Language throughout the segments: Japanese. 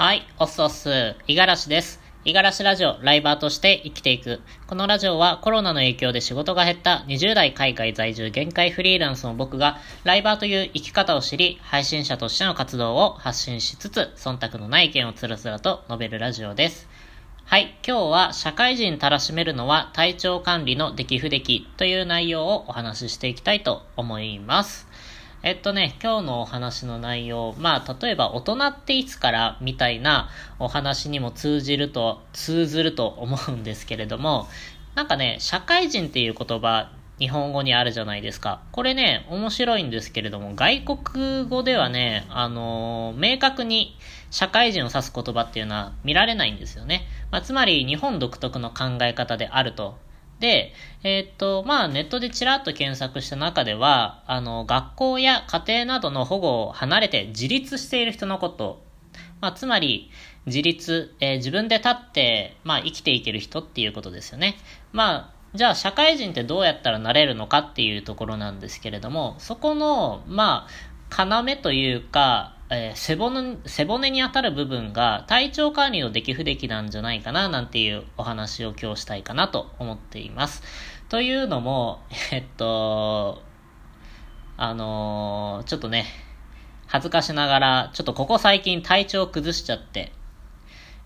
はい、おっすおっす、五十嵐です。五十嵐ラジオ、ライバーとして生きていく。このラジオはコロナの影響で仕事が減った20代海外在住限界フリーランスの僕が、ライバーという生き方を知り、配信者としての活動を発信しつつ、忖度のない意見をつらつらと述べるラジオです。はい、今日は社会人たらしめるのは体調管理の出来不出来という内容をお話ししていきたいと思います。えっとね、今日のお話の内容、まあ、例えば大人っていつからみたいなお話にも通じると、通ずると思うんですけれども、なんかね、社会人っていう言葉、日本語にあるじゃないですか。これね、面白いんですけれども、外国語ではね、あのー、明確に社会人を指す言葉っていうのは見られないんですよね。まあ、つまり、日本独特の考え方であるとで、えー、っと、まあ、ネットでちらっと検索した中では、あの、学校や家庭などの保護を離れて自立している人のこと、まあ、つまり、自立、えー、自分で立って、まあ、生きていける人っていうことですよね。まあ、じゃあ、社会人ってどうやったらなれるのかっていうところなんですけれども、そこの、まあ、要というか、えー、背骨、背骨に当たる部分が体調管理の出来不出来なんじゃないかな、なんていうお話を今日したいかなと思っています。というのも、えっと、あのー、ちょっとね、恥ずかしながら、ちょっとここ最近体調崩しちゃって、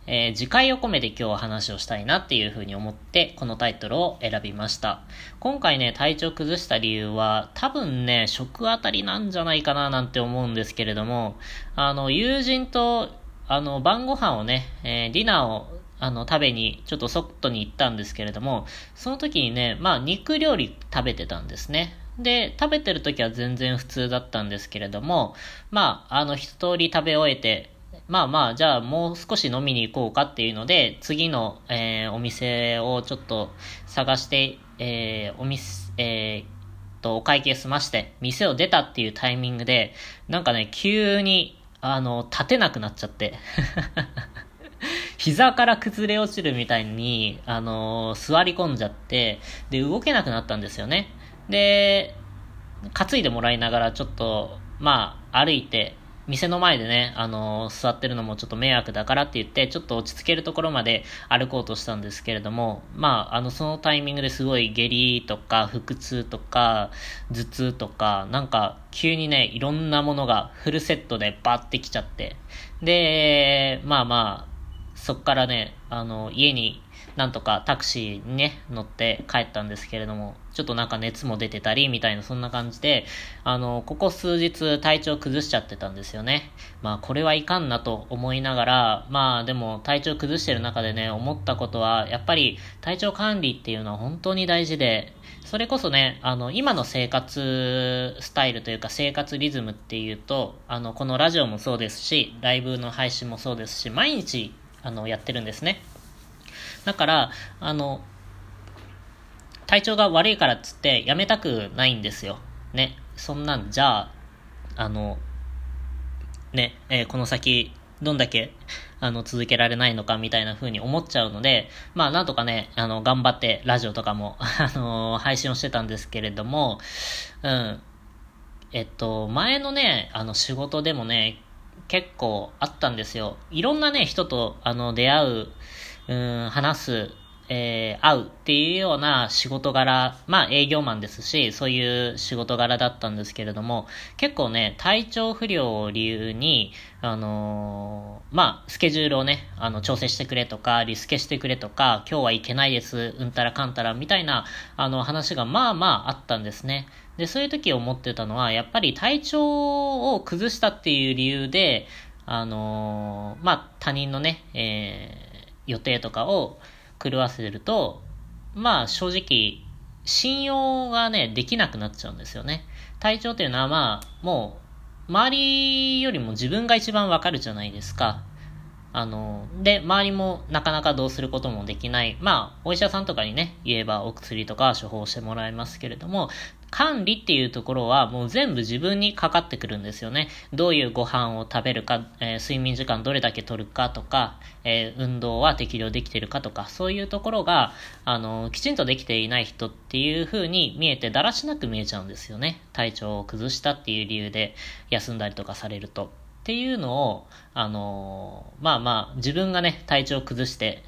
えー、次回を込めて今日は話をしたいなっていうふうに思って、このタイトルを選びました。今回ね、体調崩した理由は、多分ね、食あたりなんじゃないかななんて思うんですけれども、あの、友人と、あの、晩ご飯をね、えー、ディナーをあの、食べに、ちょっと外に行ったんですけれども、その時にね、まあ、肉料理食べてたんですね。で、食べてる時は全然普通だったんですけれども、まあ、あの、一通り食べ終えて、まあまあ、じゃあもう少し飲みに行こうかっていうので、次の、えー、お店をちょっと探して、えー、お店、えー、と、お会計済まして、店を出たっていうタイミングで、なんかね、急に、あの、立てなくなっちゃって。膝から崩れ落ちるみたいに、あの座り込んじゃって、で、動けなくなったんですよね。で、担いでもらいながら、ちょっと、まあ、歩いて、店の前でね、あのー、座ってるのもちょっと迷惑だからって言って、ちょっと落ち着けるところまで歩こうとしたんですけれども、まあ、あの、そのタイミングですごい下痢とか、腹痛とか、頭痛とか、なんか、急にね、いろんなものがフルセットでバッてきちゃって、で、まあまあ、そっからね、あの、家になんとかタクシーにね、乗って帰ったんですけれども、ちょっとなんか熱も出てたり、みたいなそんな感じで、あの、ここ数日体調崩しちゃってたんですよね。まあこれはいかんなと思いながら、まあでも体調崩してる中でね、思ったことは、やっぱり体調管理っていうのは本当に大事で、それこそね、あの、今の生活スタイルというか生活リズムっていうと、あの、このラジオもそうですし、ライブの配信もそうですし、毎日、あの、やってるんですね。だから、あの、体調が悪いからっつってやめたくないんですよ。ね。そんなんじゃあ、あの、ね、えー、この先、どんだけ、あの、続けられないのかみたいな風に思っちゃうので、まあ、なんとかね、あの、頑張ってラジオとかも、あのー、配信をしてたんですけれども、うん。えっと、前のね、あの、仕事でもね、結構あったんですよ。いろんなね、人と、あの、出会う、うん、話す、えー、会うっていうような仕事柄、まあ営業マンですし、そういう仕事柄だったんですけれども、結構ね、体調不良を理由に、あのー、まあ、スケジュールをね、あの、調整してくれとか、リスケしてくれとか、今日はいけないです、うんたらかんたら、みたいな、あの、話がまあまああったんですね。で、そういう時思ってたのは、やっぱり体調を崩したっていう理由で、あのー、まあ、他人のね、えー予定とかを狂わせると、まあ正直、信用がね、できなくなっちゃうんですよね。体調っていうのはまあ、もう、周りよりも自分が一番わかるじゃないですか。あの、で、周りもなかなかどうすることもできない。まあ、お医者さんとかにね、言えばお薬とか処方してもらえますけれども、管理っていうところはもう全部自分にかかってくるんですよね。どういうご飯を食べるか、えー、睡眠時間どれだけ取るかとか、えー、運動は適量できてるかとか、そういうところが、あの、きちんとできていない人っていう風に見えて、だらしなく見えちゃうんですよね。体調を崩したっていう理由で休んだりとかされると。っていうのを、あのー、まあまあ、自分がね、体調を崩して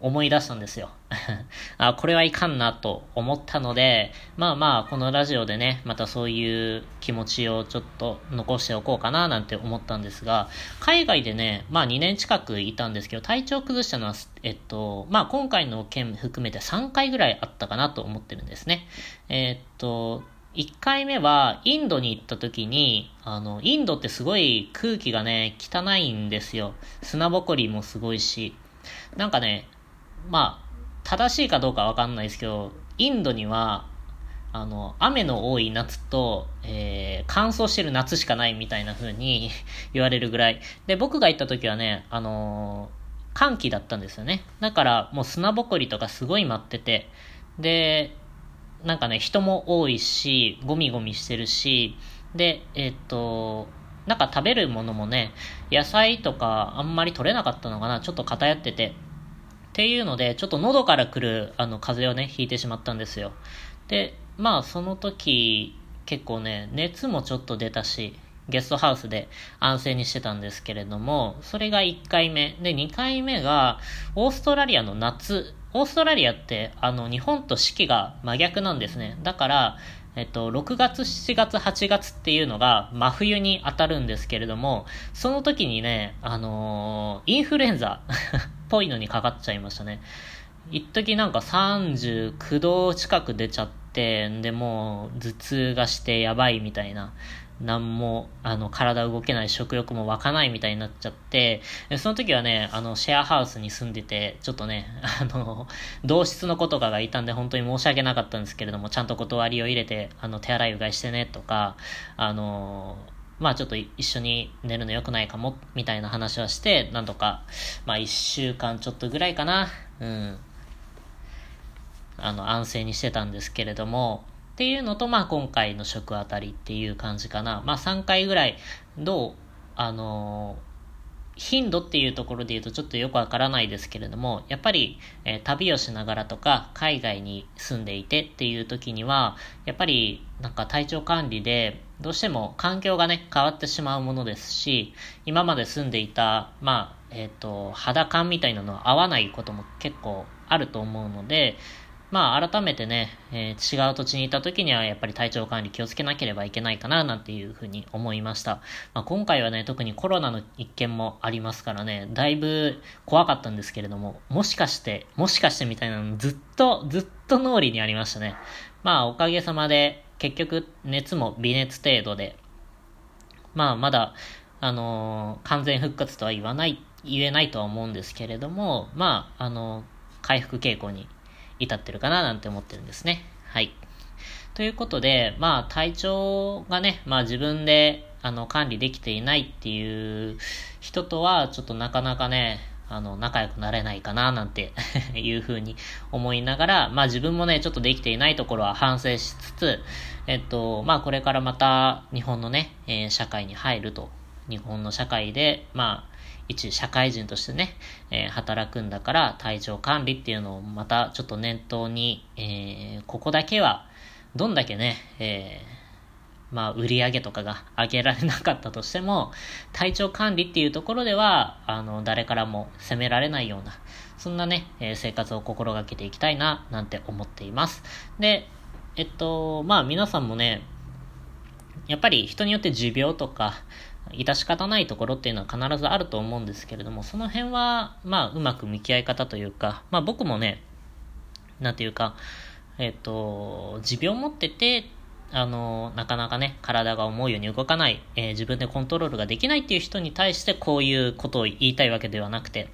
思い出したんですよ。あ、これはいかんなと思ったので、まあまあ、このラジオでね、またそういう気持ちをちょっと残しておこうかななんて思ったんですが、海外でね、まあ2年近くいたんですけど、体調崩したのは、えっと、まあ今回の件含めて3回ぐらいあったかなと思ってるんですね。え、っと、1回目はインドに行った時に、あの、インドってすごい空気がね、汚いんですよ。砂ぼこりもすごいし。なんかね、まあ、正しいかどうかわかんないですけど、インドには、あの、雨の多い夏と、えー、乾燥してる夏しかないみたいな風に 言われるぐらい。で、僕が行った時はね、あのー、寒気だったんですよね。だから、もう砂ぼこりとかすごい舞ってて、で、なんかね、人も多いし、ゴミゴミしてるし、で、え、っと、なんか食べるものもね、野菜とかあんまり取れなかったのかな、ちょっと偏ってて。っていうので、ちょっと喉から来る、あの、風邪をね、ひいてしまったんですよ。で、まあ、その時、結構ね、熱もちょっと出たし、ゲストハウスで安静にしてたんですけれども、それが1回目。で、2回目が、オーストラリアの夏。オーストラリアって、あの、日本と四季が真逆なんですね。だから、えっと、6月、7月、8月っていうのが真冬に当たるんですけれども、その時にね、あのー、インフルエンザっ ぽいのにかかっちゃいましたね。一時なんか39度近く出ちゃって、で、もう頭痛がしてやばいみたいな。何も、あの、体動けない、食欲も湧かないみたいになっちゃって、その時はね、あの、シェアハウスに住んでて、ちょっとね、あの、同室の子とかがいたんで本当に申し訳なかったんですけれども、ちゃんと断りを入れて、あの、手洗いうがいしてね、とか、あの、まあちょっと一緒に寝るの良くないかも、みたいな話はして、なんとか、まあ一週間ちょっとぐらいかな、うん、あの、安静にしてたんですけれども、っていうのと、まあ今回の食あたりっていう感じかな。まあ3回ぐらい、どう、あの頻度っていうところで言うとちょっとよくわからないですけれども、やっぱり、えー、旅をしながらとか、海外に住んでいてっていう時には、やっぱりなんか体調管理で、どうしても環境がね、変わってしまうものですし、今まで住んでいた、まあ、えっ、ー、と、肌感みたいなのは合わないことも結構あると思うので、まあ、改めてね、えー、違う土地にいた時にはやっぱり体調管理気をつけなければいけないかな、なんていうふうに思いました。まあ、今回はね、特にコロナの一件もありますからね、だいぶ怖かったんですけれども、もしかして、もしかしてみたいなのずっと、ずっと脳裏にありましたね。まあ、おかげさまで、結局、熱も微熱程度で、まあ、まだ、あのー、完全復活とは言わない、言えないとは思うんですけれども、まあ、あのー、回復傾向に至ってるかななんて思ってるんですね。はい。ということで、まあ体調がね、まあ自分であの管理できていないっていう人とはちょっとなかなかね、あの、仲良くなれないかな、なんて いうふうに思いながら、まあ自分もね、ちょっとできていないところは反省しつつ、えっと、まあこれからまた日本のね、えー、社会に入ると、日本の社会で、まあ、一社会人としてね、えー、働くんだから体調管理っていうのをまたちょっと念頭に、えー、ここだけは、どんだけね、えー、まあ、売り上げとかが上げられなかったとしても、体調管理っていうところでは、あの、誰からも責められないような、そんなね、え、生活を心がけていきたいな、なんて思っています。で、えっと、まあ皆さんもね、やっぱり人によって持病とか、致し方ないところっていうのは必ずあると思うんですけれども、その辺は、まあ、うまく向き合い方というか、まあ僕もね、なんていうか、えっ、と、持病持ってて、あの、なかなかね、体が思うように動かない、えー、自分でコントロールができないっていう人に対してこういうことを言いたいわけではなくて、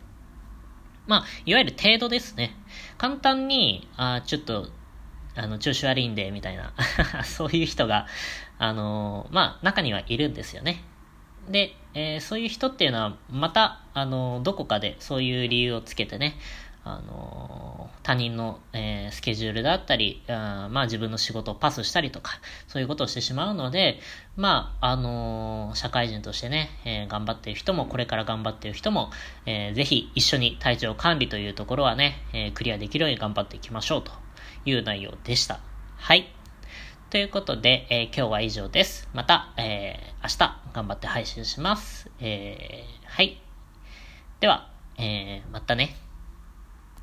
まあ、いわゆる程度ですね。簡単に、あちょっと、あの、調子悪いんで、みたいな そういう人が、あのまあ、中にはいるんですよね。で、えー、そういう人っていうのは、また、あの、どこかでそういう理由をつけてね、あの、他人の、えー、スケジュールだったり、あまあ自分の仕事をパスしたりとか、そういうことをしてしまうので、まあ、あの社会人としてね、えー、頑張っている人も、これから頑張っている人も、えー、ぜひ一緒に体調管理というところはね、えクリアできるように頑張っていきましょうという内容でした。はい。ということで、えー、今日は以上です。また、えー、明日頑張って配信します。えー、はい。では、えー、またね。